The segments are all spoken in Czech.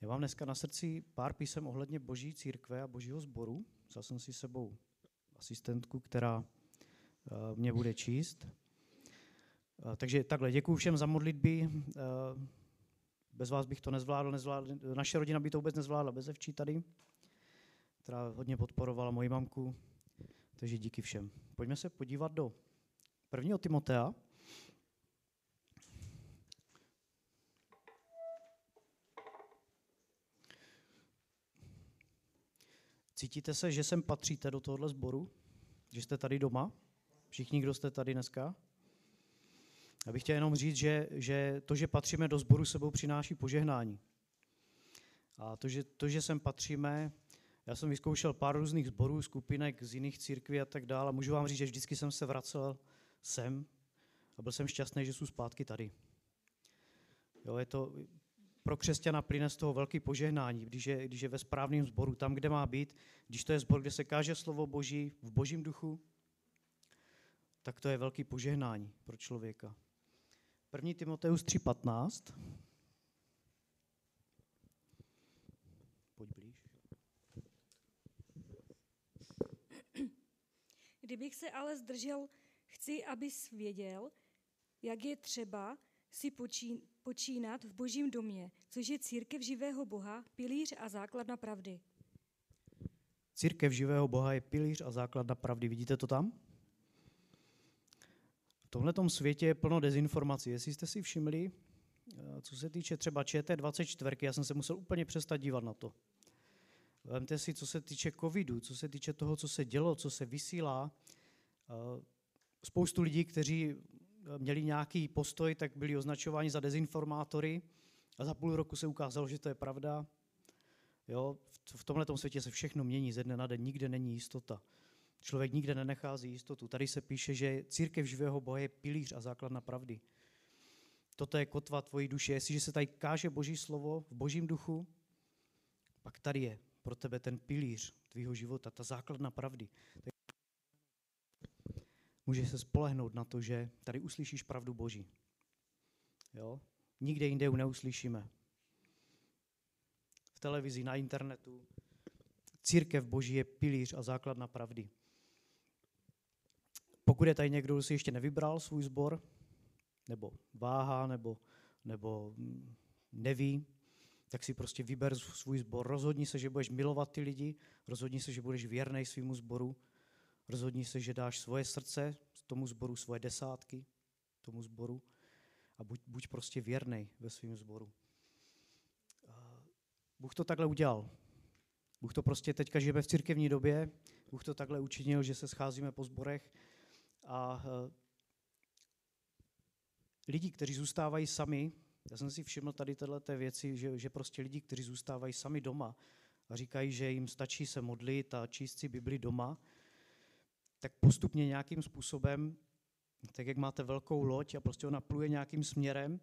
Já mám dneska na srdci pár písem ohledně boží církve a božího sboru. Vzal jsem si sebou asistentku, která eh, mě bude číst. Eh, takže takhle, děkuji všem za modlitby. Eh, bez vás bych to nezvládl, nezvládl. Naše rodina by to vůbec nezvládla bez Evčí tady, která hodně podporovala moji mamku. Takže díky všem. Pojďme se podívat do prvního Timotea, Cítíte se, že sem patříte do tohohle sboru? Že jste tady doma? Všichni, kdo jste tady dneska? Já bych chtěl jenom říct, že, že to, že patříme do sboru, sebou přináší požehnání. A to že, to, že sem patříme, já jsem vyzkoušel pár různých sborů, skupinek z jiných církví a tak dále. A můžu vám říct, že vždycky jsem se vracel sem a byl jsem šťastný, že jsou zpátky tady. Jo, je to, pro křesťana plyne z toho velký požehnání, když je, když je ve správném sboru, tam, kde má být, když to je sbor, kde se káže slovo Boží v božím duchu, tak to je velký požehnání pro člověka. 1. Timoteus 3.15. Pojď blíž. Kdybych se ale zdržel, chci, abys věděl, jak je třeba si počín, počínat v božím domě, což je církev živého Boha, pilíř a základna pravdy. Církev živého Boha je pilíř a základna pravdy. Vidíte to tam? V tomhle světě je plno dezinformací. Jestli jste si všimli, eh, co se týče třeba ČT24, já jsem se musel úplně přestat dívat na to. Vemte si, co se týče covidu, co se týče toho, co se dělo, co se vysílá. Eh, spoustu lidí, kteří měli nějaký postoj, tak byli označováni za dezinformátory a za půl roku se ukázalo, že to je pravda. Jo, v tomhle světě se všechno mění ze dne na den, nikde není jistota. Člověk nikde nenechází jistotu. Tady se píše, že církev živého Boha je pilíř a základna pravdy. Toto je kotva tvojí duše. Jestliže se tady káže Boží slovo v Božím duchu, pak tady je pro tebe ten pilíř tvýho života, ta základna pravdy můžeš se spolehnout na to, že tady uslyšíš pravdu Boží. Jo? Nikde jinde ji neuslyšíme. V televizi, na internetu. Církev Boží je pilíř a základna pravdy. Pokud je tady někdo, kdo si ještě nevybral svůj sbor, nebo váha, nebo, nebo neví, tak si prostě vyber svůj sbor. Rozhodni se, že budeš milovat ty lidi, rozhodni se, že budeš věrný svýmu sboru Rozhodni se, že dáš svoje srdce tomu sboru, svoje desátky tomu sboru a buď, buď prostě věrný ve svém sboru. Bůh to takhle udělal. Bůh to prostě teďka žijeme v církevní době, Bůh to takhle učinil, že se scházíme po zborech a e, lidi, kteří zůstávají sami, já jsem si všiml tady této věci, že, že prostě lidi, kteří zůstávají sami doma a říkají, že jim stačí se modlit a číst si Bibli doma, tak postupně nějakým způsobem, tak jak máte velkou loď a prostě ona pluje nějakým směrem,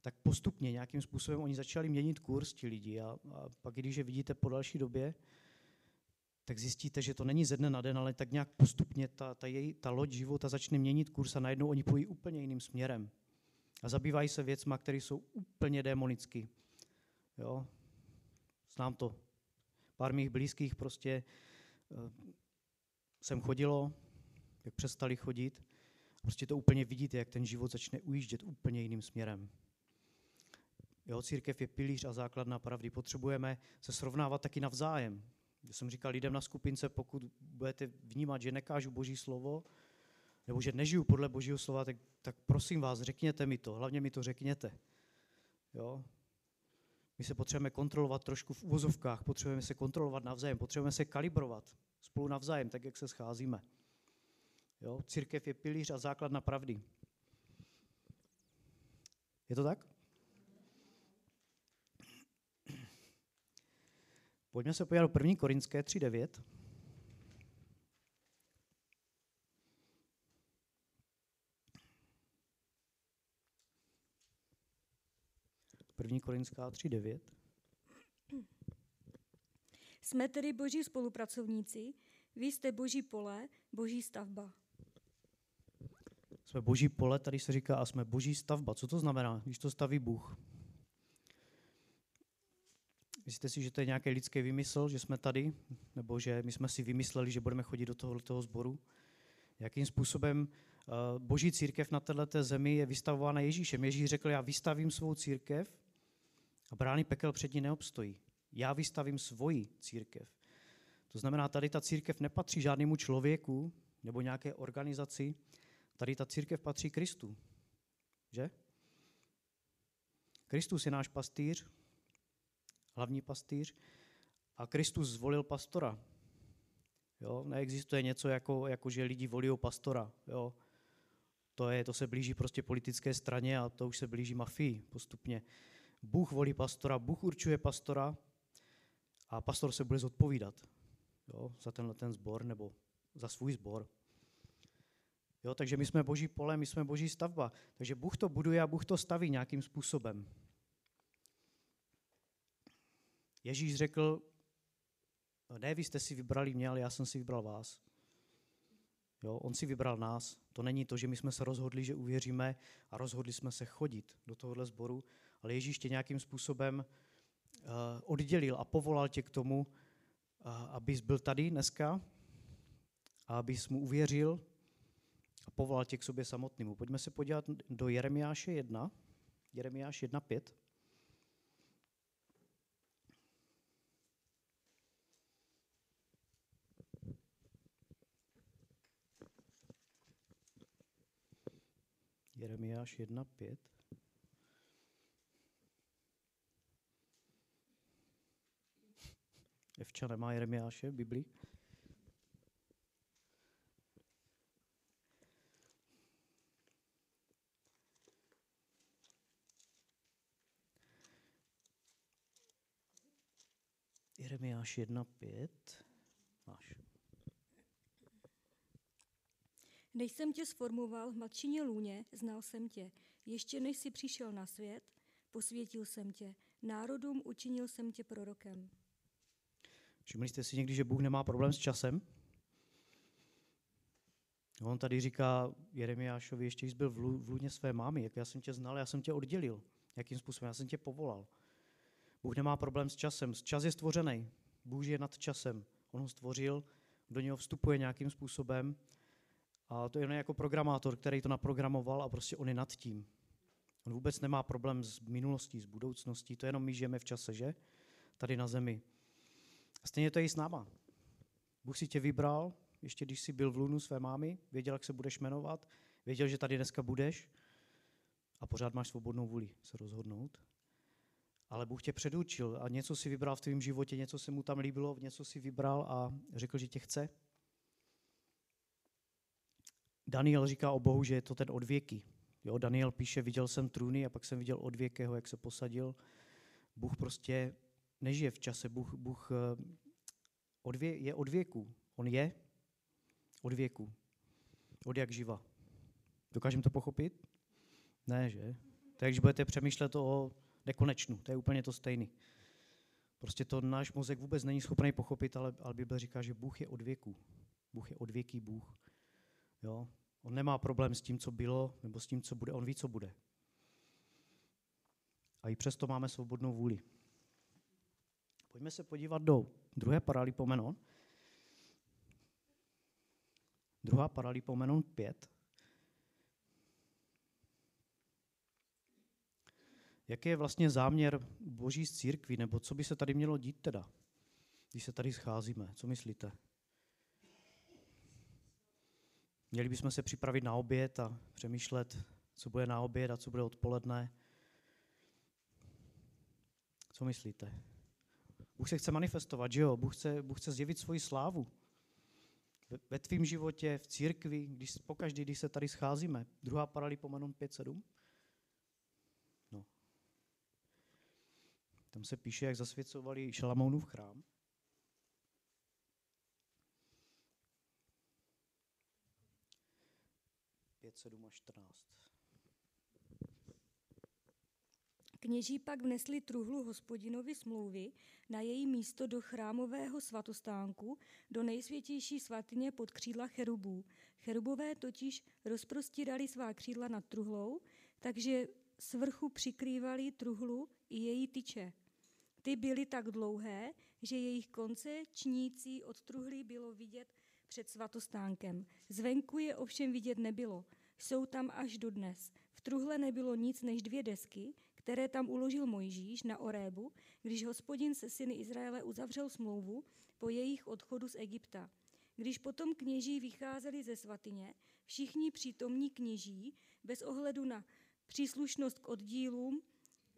tak postupně nějakým způsobem oni začali měnit kurz ti lidi a, a pak když je vidíte po další době, tak zjistíte, že to není ze dne na den, ale tak nějak postupně ta, ta, jej, ta loď života začne měnit kurz a najednou oni půjdou úplně jiným směrem. A zabývají se věcma, které jsou úplně démonické. Jo? Znám to. Pár mých blízkých prostě eh, sem chodilo, jak přestali chodit. Prostě to úplně vidíte, jak ten život začne ujíždět úplně jiným směrem. Jeho církev je pilíř a základná pravdy. Potřebujeme se srovnávat taky navzájem. Já jsem říkal lidem na skupince, pokud budete vnímat, že nekážu Boží slovo, nebo že nežiju podle Božího slova, tak, tak prosím vás, řekněte mi to, hlavně mi to řekněte. Jo? My se potřebujeme kontrolovat trošku v uvozovkách, potřebujeme se kontrolovat navzájem, potřebujeme se kalibrovat spolu navzájem, tak jak se scházíme. Jo? Církev je pilíř a základna pravdy. Je to tak? Pojďme se podívat do 1. Korinské 3.9. První Korinská 3.9. Jsme tedy boží spolupracovníci, vy jste boží pole, boží stavba. Jsme boží pole, tady se říká, a jsme boží stavba. Co to znamená, když to staví Bůh? Myslíte si, že to je nějaký lidský vymysl, že jsme tady, nebo že my jsme si vymysleli, že budeme chodit do tohoto sboru? Jakým způsobem uh, boží církev na této zemi je vystavována Ježíšem? Ježíš řekl, já vystavím svou církev a brány pekel před ní neobstojí. Já vystavím svoji církev. To znamená, tady ta církev nepatří žádnému člověku nebo nějaké organizaci, tady ta církev patří Kristu. Že? Kristus je náš pastýř, hlavní pastýř, a Kristus zvolil pastora. Jo? Neexistuje něco jako, jako že lidi volí pastora. Jo? To, je, to se blíží prostě politické straně a to už se blíží mafii postupně. Bůh volí pastora, Bůh určuje pastora a pastor se bude zodpovídat jo, za tenhle ten sbor nebo za svůj sbor. Jo, takže my jsme boží pole, my jsme boží stavba. Takže Bůh to buduje a Bůh to staví nějakým způsobem. Ježíš řekl, ne, vy jste si vybrali mě, ale já jsem si vybral vás. Jo, on si vybral nás. To není to, že my jsme se rozhodli, že uvěříme a rozhodli jsme se chodit do tohohle sboru, ale Ježíš tě nějakým způsobem uh, oddělil a povolal tě k tomu, uh, abys byl tady dneska a abys mu uvěřil a povolal tě k sobě samotnému. Pojďme se podívat do Jeremiáše 1, Jeremiáš 1.5. Jeremiáš 1.5. Evča nemá Jeremiáše v Biblii? Jeremiáš 1.5. Máš. Než jsem tě sformoval v matčině lůně, znal jsem tě. Ještě než jsi přišel na svět, posvětil jsem tě. Národům učinil jsem tě prorokem. Všimli jste si někdy, že Bůh nemá problém s časem? On tady říká Jeremiášovi, ještě jsi byl v, lů, v lůně své mámy, jak já jsem tě znal, já jsem tě oddělil. Jakým způsobem? Já jsem tě povolal. Bůh nemá problém s časem. Čas je stvořený. Bůh je nad časem. On ho stvořil, do něho vstupuje nějakým způsobem a to je jen jako programátor, který to naprogramoval a prostě on je nad tím. On vůbec nemá problém s minulostí, s budoucností, to jenom my žijeme v čase, že? Tady na zemi. A stejně to je i s náma. Bůh si tě vybral, ještě když jsi byl v lunu své mámy, věděl, jak se budeš jmenovat, věděl, že tady dneska budeš a pořád máš svobodnou vůli se rozhodnout. Ale Bůh tě předurčil a něco si vybral v tvém životě, něco se mu tam líbilo, něco si vybral a řekl, že tě chce. Daniel říká o Bohu, že je to ten odvěký. Jo, Daniel píše, viděl jsem trůny a pak jsem viděl odvěkého, jak se posadil. Bůh prostě nežije v čase, Bůh, Bůh eh, je od věku. On je od věku. Od jak živa. Dokážeme to pochopit? Ne, že? Tak když budete přemýšlet o nekonečnu, to je úplně to stejné. Prostě to náš mozek vůbec není schopný pochopit, ale, ale Bible říká, že Bůh je od věku. Bůh je od věký Bůh. Jo? On nemá problém s tím, co bylo, nebo s tím, co bude. On ví, co bude. A i přesto máme svobodnou vůli. Pojďme se podívat do druhé paralipomenon. Druhá paralipomenon 5. Jaký je vlastně záměr boží z církví, nebo co by se tady mělo dít teda, když se tady scházíme? Co myslíte? Měli bychom se připravit na oběd a přemýšlet, co bude na oběd a co bude odpoledne. Co myslíte? Bůh se chce manifestovat, že jo? Bůh chce, Bůh chce zjevit svoji slávu. Ve, ve tvém životě, v církvi, když, pokaždý, když se tady scházíme. Druhá paralipomenon 5.7. No. Tam se píše, jak zasvěcovali Šalamounův chrám. 5, 7 a 14. Kněží pak vnesli truhlu hospodinovi smlouvy na její místo do chrámového svatostánku, do nejsvětější svatyně pod křídla cherubů. Cherubové totiž rozprostírali svá křídla nad truhlou, takže z vrchu přikrývali truhlu i její tyče. Ty byly tak dlouhé, že jejich konce čnící odtruhlí bylo vidět před svatostánkem. Zvenku je ovšem vidět nebylo. Jsou tam až dodnes. V truhle nebylo nic než dvě desky, které tam uložil Mojžíš na Orébu, když hospodin se syny Izraele uzavřel smlouvu po jejich odchodu z Egypta. Když potom kněží vycházeli ze svatyně, všichni přítomní kněží, bez ohledu na příslušnost k oddílům,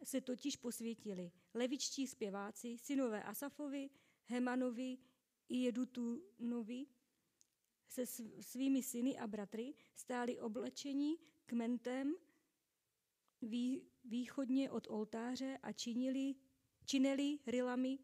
se totiž posvětili. Levičtí zpěváci, synové Asafovi, Hemanovi i Jedutunovi se svými syny a bratry stáli oblečení kmentem východně od oltáře a činili, činili rilami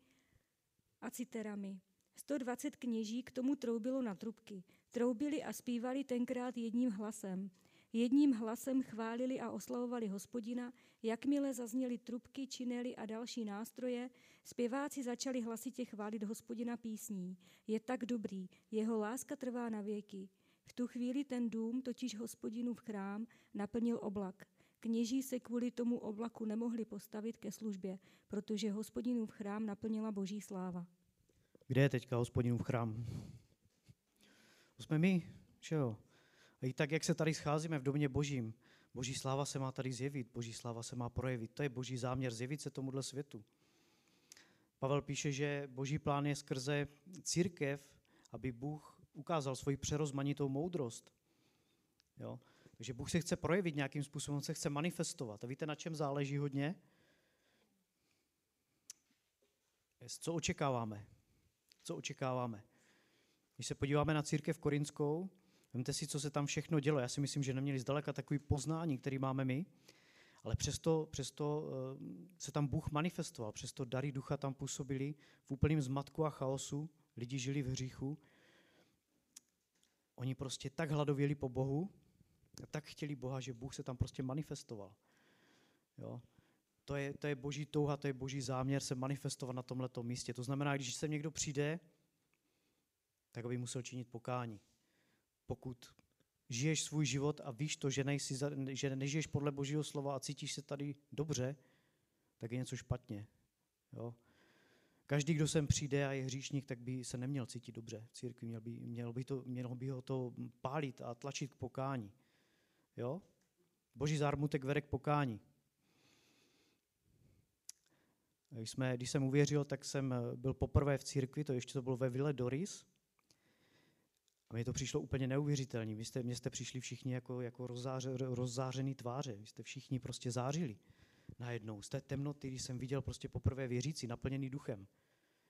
a citerami. 120 kněží k tomu troubilo na trubky. Troubili a zpívali tenkrát jedním hlasem. Jedním hlasem chválili a oslavovali hospodina, jakmile zazněly trubky, činely a další nástroje, zpěváci začali hlasitě chválit hospodina písní. Je tak dobrý, jeho láska trvá na věky. V tu chvíli ten dům, totiž hospodinův chrám, naplnil oblak. Kněží se kvůli tomu oblaku nemohli postavit ke službě, protože hospodinův chrám naplnila boží sláva. Kde je teďka hospodinův chrám? To jsme my, že jo? A i tak, jak se tady scházíme v domě božím, boží sláva se má tady zjevit, boží sláva se má projevit. To je boží záměr, zjevit se tomuhle světu. Pavel píše, že boží plán je skrze církev, aby Bůh ukázal svoji přerozmanitou moudrost. Jo? Takže Bůh se chce projevit nějakým způsobem, on se chce manifestovat. A víte, na čem záleží hodně? Co očekáváme? Co očekáváme? Když se podíváme na církev korinskou, vemte si, co se tam všechno dělo. Já si myslím, že neměli zdaleka takový poznání, který máme my, ale přesto, přesto eh, se tam Bůh manifestoval, přesto dary ducha tam působili v úplném zmatku a chaosu, lidi žili v hříchu. Oni prostě tak hladověli po Bohu, tak chtěli Boha, že Bůh se tam prostě manifestoval. Jo? To, je, to je boží touha, to je boží záměr se manifestovat na tomto místě. To znamená, když sem někdo přijde, tak aby musel činit pokání. Pokud žiješ svůj život a víš to, že, nejsi, že nežiješ podle božího slova a cítíš se tady dobře, tak je něco špatně. Jo? Každý, kdo sem přijde a je hříšník, tak by se neměl cítit dobře v církvi. Měl by, měl by, to, měl by ho to pálit a tlačit k pokání. Jo? Boží zármutek vede k pokání. Když, jsme, když jsem uvěřil, tak jsem byl poprvé v církvi, to ještě to bylo ve Ville Doris. A mně to přišlo úplně neuvěřitelné. Vy jste, jste přišli všichni jako, jako rozzáře, rozzářený tváře. Vy jste všichni prostě zářili najednou. Z té temnoty, když jsem viděl prostě poprvé věřící, naplněný duchem.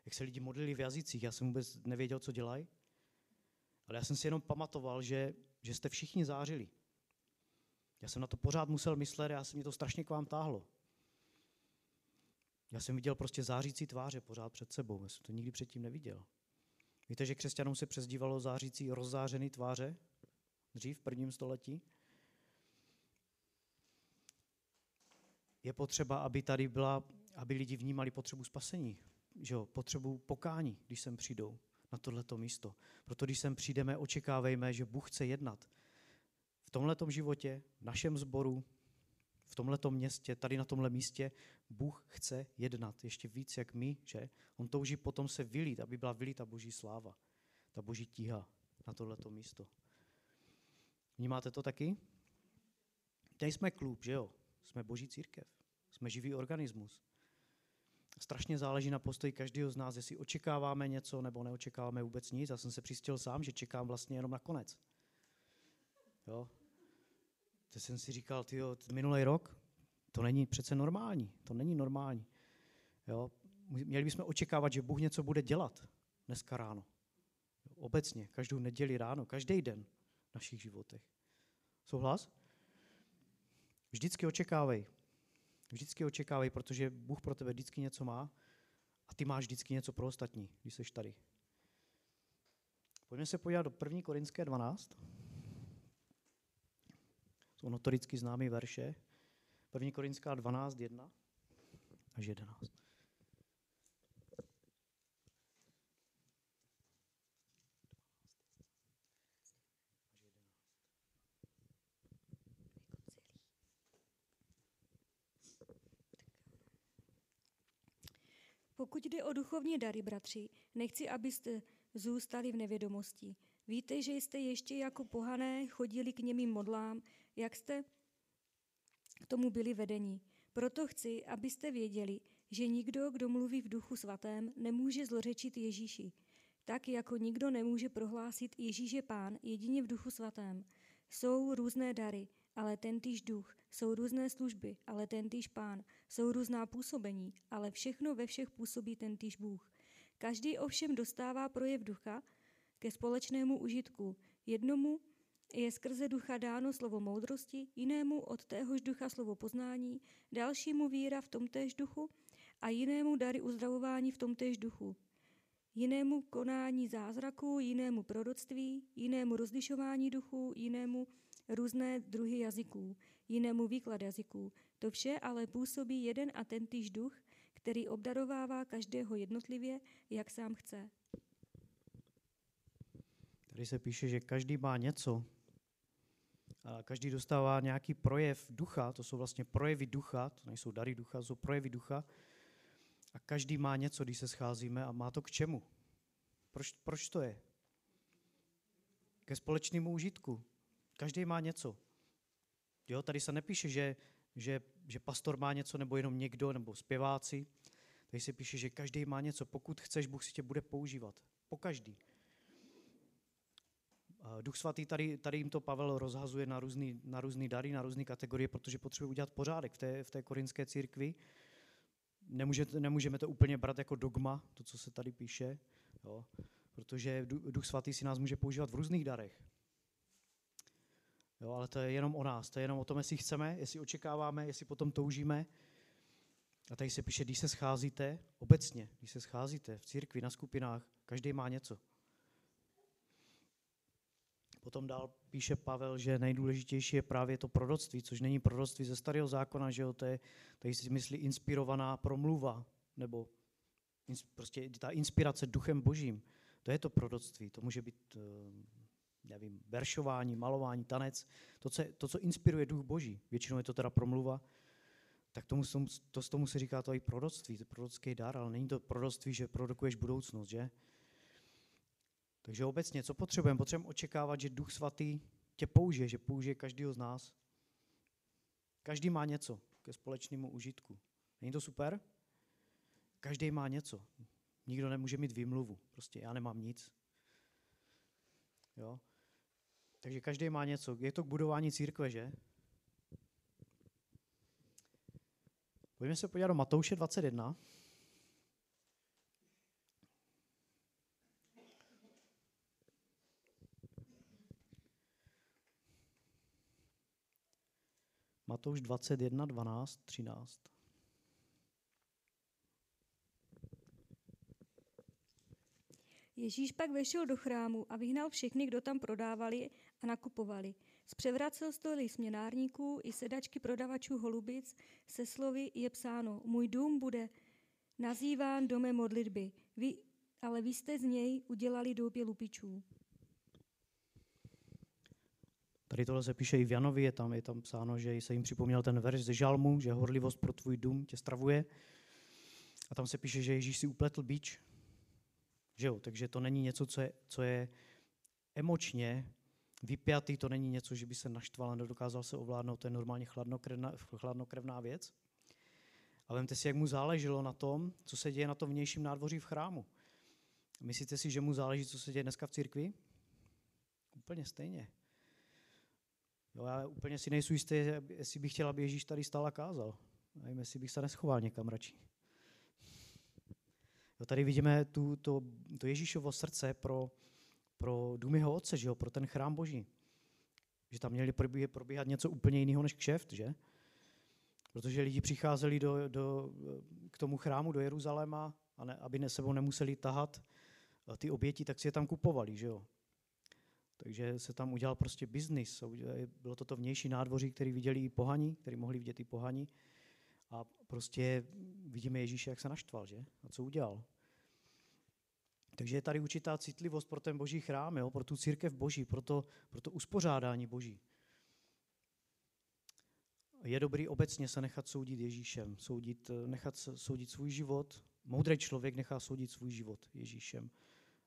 Jak se lidi modlili v jazycích, já jsem vůbec nevěděl, co dělají. Ale já jsem si jenom pamatoval, že, že jste všichni zářili. Já jsem na to pořád musel myslet, já jsem mě to strašně k vám táhlo. Já jsem viděl prostě zářící tváře pořád před sebou, já jsem to nikdy předtím neviděl. Víte, že křesťanům se přezdívalo zářící rozzářený tváře dřív v prvním století? Je potřeba, aby tady byla, aby lidi vnímali potřebu spasení, že jo, potřebu pokání, když sem přijdou na tohleto místo. Proto když sem přijdeme, očekávejme, že Bůh chce jednat v tomhletom životě, v našem sboru, v tomhletom městě, tady na tomhle místě, Bůh chce jednat ještě víc jak my, že? On touží potom se vylít, aby byla vylita boží sláva, ta boží tíha na tohleto místo. Vnímáte to taky? Tady jsme klub, že jo? Jsme boží církev. Jsme živý organismus. Strašně záleží na postoji každého z nás, jestli očekáváme něco nebo neočekáváme vůbec nic. Já jsem se přistěl sám, že čekám vlastně jenom na konec. Jo? To jsem si říkal, tyjo, minulý rok, to není přece normální, to není normální. Jo? Měli bychom očekávat, že Bůh něco bude dělat dneska ráno. Obecně, každou neděli ráno, každý den v našich životech. Souhlas? Vždycky očekávej. Vždycky očekávej, protože Bůh pro tebe vždycky něco má a ty máš vždycky něco pro ostatní, když jsi tady. Pojďme se podívat do 1. Korinské 12 jsou notoricky známé verše. 1. Korinská 12, 1 až 11. Pokud jde o duchovní dary, bratři, nechci, abyste zůstali v nevědomosti. Víte, že jste ještě jako pohané chodili k němým modlám, jak jste k tomu byli vedeni. Proto chci, abyste věděli, že nikdo, kdo mluví v duchu svatém, nemůže zlořečit Ježíši. Tak jako nikdo nemůže prohlásit Ježíš je pán jedině v duchu svatém. Jsou různé dary, ale tentýž duch. Jsou různé služby, ale tentýž pán. Jsou různá působení, ale všechno ve všech působí tentýž Bůh. Každý ovšem dostává projev ducha ke společnému užitku. Jednomu je skrze ducha dáno slovo moudrosti, jinému od téhož ducha slovo poznání, dalšímu víra v tomtéž duchu a jinému dary uzdravování v tomtéž duchu. Jinému konání zázraku, jinému proroctví, jinému rozlišování duchu, jinému různé druhy jazyků, jinému výklad jazyků. To vše ale působí jeden a tentýž duch, který obdarovává každého jednotlivě, jak sám chce. Tady se píše, že každý má něco. Každý dostává nějaký projev ducha, to jsou vlastně projevy ducha, to nejsou dary ducha, to jsou projevy ducha. A každý má něco, když se scházíme a má to k čemu? Proč, proč to je? Ke společnému užitku. Každý má něco. Jo, tady se nepíše, že, že, že pastor má něco, nebo jenom někdo, nebo zpěváci. Tady se píše, že každý má něco. Pokud chceš, Bůh si tě bude používat. Po každý. Duch svatý tady, tady jim to Pavel rozhazuje na různý, na různý dary, na různé kategorie, protože potřebuje udělat pořádek v té, v té korinské církvi. Nemůže, nemůžeme to úplně brát jako dogma, to, co se tady píše, jo, protože Duch svatý si nás může používat v různých darech. Jo, ale to je jenom o nás, to je jenom o tom, jestli chceme, jestli očekáváme, jestli potom toužíme. A tady se píše, když se scházíte, obecně, když se scházíte v církvi, na skupinách, každý má něco. Potom dál píše Pavel, že nejdůležitější je právě to proroctví, což není proroctví ze starého zákona, že jo, to je, tady si myslí inspirovaná promluva, nebo prostě ta inspirace duchem božím. To je to proroctví, to může být, eh, nevím, veršování, malování, tanec, to, co, to, co inspiruje duch boží, většinou je to teda promluva, tak tomu, to, tomu se říká to i proroctví, to prorocký dar, ale není to proroctví, že prorokuješ budoucnost, že? Takže obecně, co potřebujeme? Potřebujeme očekávat, že Duch Svatý tě použije, že použije každého z nás. Každý má něco ke společnému užitku. Není to super? Každý má něco. Nikdo nemůže mít výmluvu. Prostě já nemám nic. Jo? Takže každý má něco. Je to k budování církve, že? Pojďme se podívat do Matouše 21. Matouš 21, 12, 13. Ježíš pak vešel do chrámu a vyhnal všechny, kdo tam prodávali a nakupovali. Zpřevracel stoly směnárníků i sedačky prodavačů holubic se slovy je psáno, můj dům bude nazýván domem modlitby, vy, ale vy jste z něj udělali doupě lupičů. Tady tohle se píše i v Janovi, je tam, je tam psáno, že se jim připomněl ten verš ze žalmu, že horlivost pro tvůj dům tě stravuje. A tam se píše, že Ježíš si upletl bič. Že jo? Takže to není něco, co je, co je emočně vypjatý, to není něco, že by se naštval a nedokázal se ovládnout, to je normálně chladnokrevná, chladnokrevná věc. A vemte si, jak mu záleželo na tom, co se děje na tom vnějším nádvoří v chrámu. Myslíte si, že mu záleží, co se děje dneska v církvi? Úplně stejně. Jo, já úplně si nejsou jistý, jestli bych chtěl, aby Ježíš tady stál a kázal. Nevím, jestli bych se neschoval někam radši. Jo, tady vidíme tu, to, to Ježíšovo srdce pro, pro dům jeho otce, že jo, pro ten chrám boží. Že tam měli probíhat, probíhat něco úplně jiného než kšeft, že? Protože lidi přicházeli do, do, k tomu chrámu do Jeruzaléma, a ne, aby ne, sebou nemuseli tahat ty oběti, tak si je tam kupovali, že jo. Takže se tam udělal prostě biznis. Bylo to to vnější nádvoří, který viděli i pohani, který mohli vidět i pohani. A prostě vidíme Ježíše, jak se naštval, že? A co udělal? Takže je tady určitá citlivost pro ten boží chrám, jo? pro tu církev boží, pro to, pro to uspořádání boží. Je dobrý obecně se nechat soudit Ježíšem, soudit, nechat soudit svůj život, Moudrý člověk nechá soudit svůj život Ježíšem,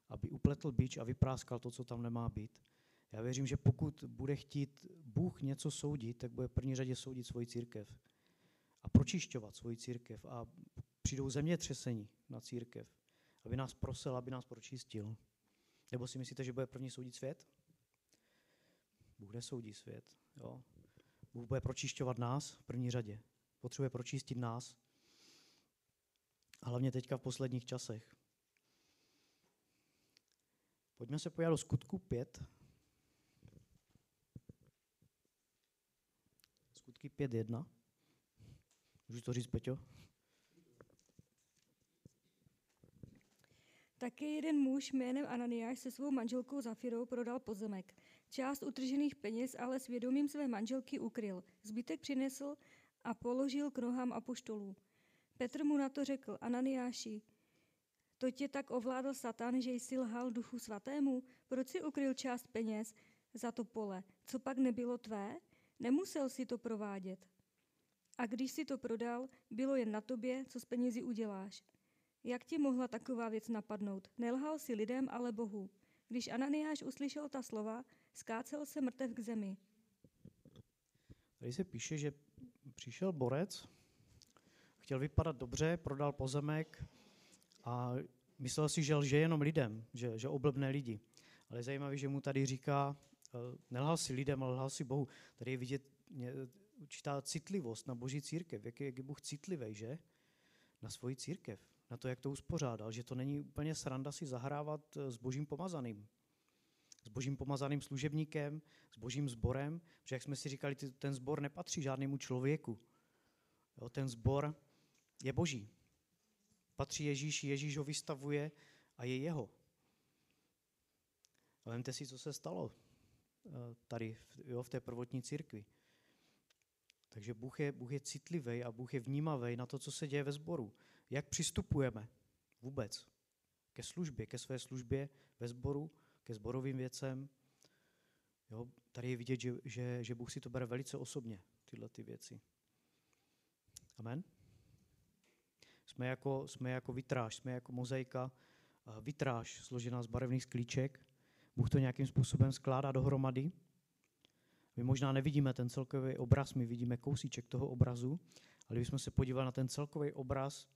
aby upletl bič a vypráskal to, co tam nemá být. Já věřím, že pokud bude chtít Bůh něco soudit, tak bude v první řadě soudit svoji církev a pročišťovat svoji církev a přijdou zemětřesení na církev, aby nás prosil, aby nás pročistil. Nebo si myslíte, že bude první soudit svět? Bůh nesoudí svět. Jo? Bůh bude pročišťovat nás v první řadě. Potřebuje pročistit nás. A hlavně teďka v posledních časech. Pojďme se podívat do skutku 5. Skutky 5.1. Můžu to říct, Peťo? Také jeden muž jménem Ananiáš se svou manželkou Zafirou prodal pozemek. Část utržených peněz ale svědomím své manželky ukryl. Zbytek přinesl a položil k nohám apoštolů. Petr mu na to řekl, Ananiáši, to tě tak ovládl Satan, že jsi lhal duchu svatému? Proč si ukryl část peněz za to pole? Co pak nebylo tvé? Nemusel si to provádět. A když si to prodal, bylo jen na tobě, co s penězi uděláš. Jak ti mohla taková věc napadnout? Nelhal si lidem, ale Bohu. Když Ananiáš uslyšel ta slova, skácel se mrtev k zemi. Tady se píše, že přišel borec, chtěl vypadat dobře, prodal pozemek a myslel si, že lže jenom lidem, že, že oblbne lidi. Ale je zajímavé, že mu tady říká, eh, nelhal si lidem, ale lhal si Bohu. Tady je vidět určitá citlivost na boží církev, jak je, jak je Bůh citlivý, že? Na svoji církev, na to, jak to uspořádal, že to není úplně sranda si zahrávat eh, s božím pomazaným. S božím pomazaným služebníkem, s božím sborem, protože jak jsme si říkali, ten sbor nepatří žádnému člověku. Jo, ten sbor je boží. Patří Ježíši, Ježíš ho vystavuje a je jeho. Vemte si, co se stalo eh, tady jo, v té prvotní církvi. Takže Bůh je, Bůh je citlivý a Bůh je vnímavý na to, co se děje ve sboru. Jak přistupujeme vůbec ke službě, ke své službě ve sboru, ke sborovým věcem. Jo, tady je vidět, že, že, že Bůh si to bere velice osobně, tyhle ty věci. Amen. Jsme jako, jsme jako vitráž, jsme jako mozaika, vitráž složená z barevných sklíček. Bůh to nějakým způsobem skládá dohromady my možná nevidíme ten celkový obraz, my vidíme kousíček toho obrazu, ale když jsme se podívali na ten celkový obraz,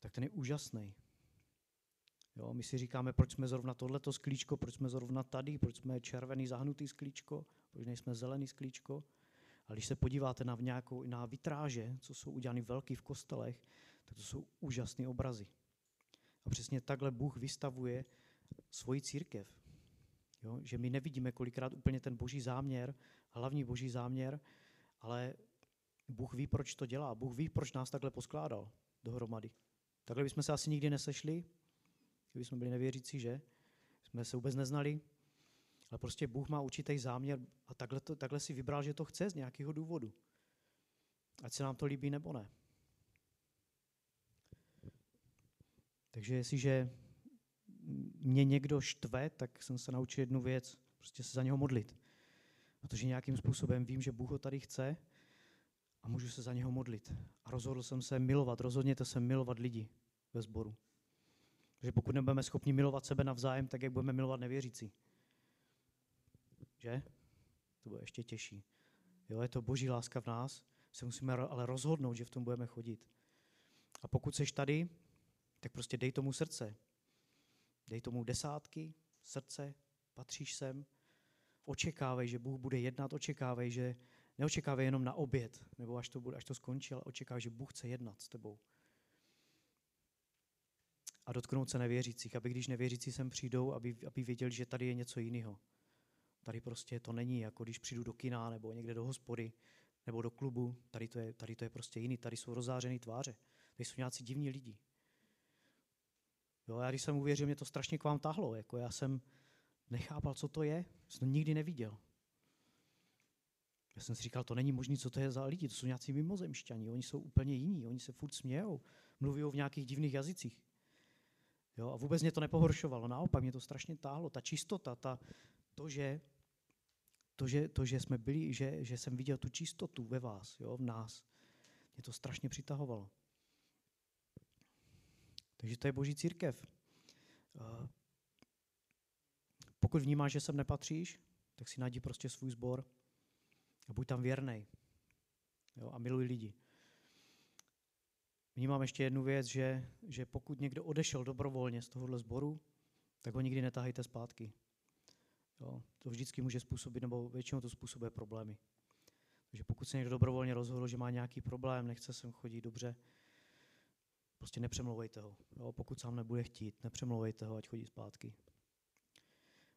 tak ten je úžasný. Jo, my si říkáme, proč jsme zrovna tohleto sklíčko, proč jsme zrovna tady, proč jsme červený zahnutý sklíčko, proč nejsme zelený sklíčko. A když se podíváte na, nějakou, na vitráže, co jsou udělány velký v kostelech, tak to jsou úžasné obrazy. A přesně takhle Bůh vystavuje svoji církev. Jo? Že my nevidíme kolikrát úplně ten boží záměr, hlavní boží záměr, ale Bůh ví, proč to dělá. Bůh ví, proč nás takhle poskládal dohromady. Takhle bychom se asi nikdy nesešli, kdyby jsme byli nevěřící, že? Jsme se vůbec neznali, ale prostě Bůh má určitý záměr a takhle, to, takhle si vybral, že to chce z nějakého důvodu. Ať se nám to líbí nebo ne. Takže jestliže mě někdo štve, tak jsem se naučil jednu věc, prostě se za něho modlit. Protože nějakým způsobem vím, že Bůh ho tady chce a můžu se za něho modlit. A rozhodl jsem se milovat, rozhodněte se milovat lidi ve sboru. Že pokud nebudeme schopni milovat sebe navzájem, tak jak budeme milovat nevěřící. Že? To bude ještě těžší. Jo, je to boží láska v nás, se musíme ale rozhodnout, že v tom budeme chodit. A pokud seš tady, tak prostě dej tomu srdce. Dej tomu desátky, srdce, patříš sem. Očekávej, že Bůh bude jednat, očekávej, že neočekávej jenom na oběd, nebo až to, bude, až to skončí, ale očekávej, že Bůh chce jednat s tebou. A dotknout se nevěřících, aby když nevěřící sem přijdou, aby, aby věděli, že tady je něco jiného. Tady prostě to není, jako když přijdu do kina nebo někde do hospody nebo do klubu. Tady to je, tady to je prostě jiný, tady jsou rozářený tváře. Tady jsou nějací divní lidi. Jo, já když jsem uvěřil, mě to strašně k vám tahlo. Jako já jsem nechápal, co to je. Jsem to nikdy neviděl. Já jsem si říkal, to není možné, co to je za lidi. To jsou nějací mimozemšťaní. Oni jsou úplně jiní. Oni se furt smějou. Mluví v nějakých divných jazycích. Jo, a vůbec mě to nepohoršovalo. Naopak mě to strašně táhlo. Ta čistota, ta, to, že, to, že, to, že jsme byli, že, že jsem viděl tu čistotu ve vás, jo, v nás, mě to strašně přitahovalo. Takže to je boží církev. Eh, pokud vnímáš, že sem nepatříš, tak si najdi prostě svůj sbor a buď tam věrnej. Jo, a miluj lidi. Vnímám ještě jednu věc, že, že pokud někdo odešel dobrovolně z tohohle sboru, tak ho nikdy netahejte zpátky. Jo, to vždycky může způsobit, nebo většinou to způsobuje problémy. Takže pokud se někdo dobrovolně rozhodl, že má nějaký problém, nechce sem chodit dobře, prostě nepřemlouvejte ho. Jo, pokud sám nebude chtít, nepřemlouvejte ho, ať chodí zpátky.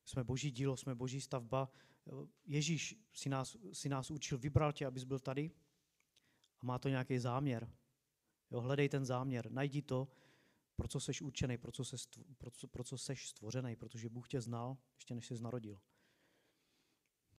Jsme boží dílo, jsme boží stavba. Ježíš si nás, si nás učil, vybral tě, abys byl tady a má to nějaký záměr. Jo, hledej ten záměr, najdi to, pro co seš určený, pro co, se, pro, co, pro co seš stvořený, protože Bůh tě znal, ještě než jsi narodil.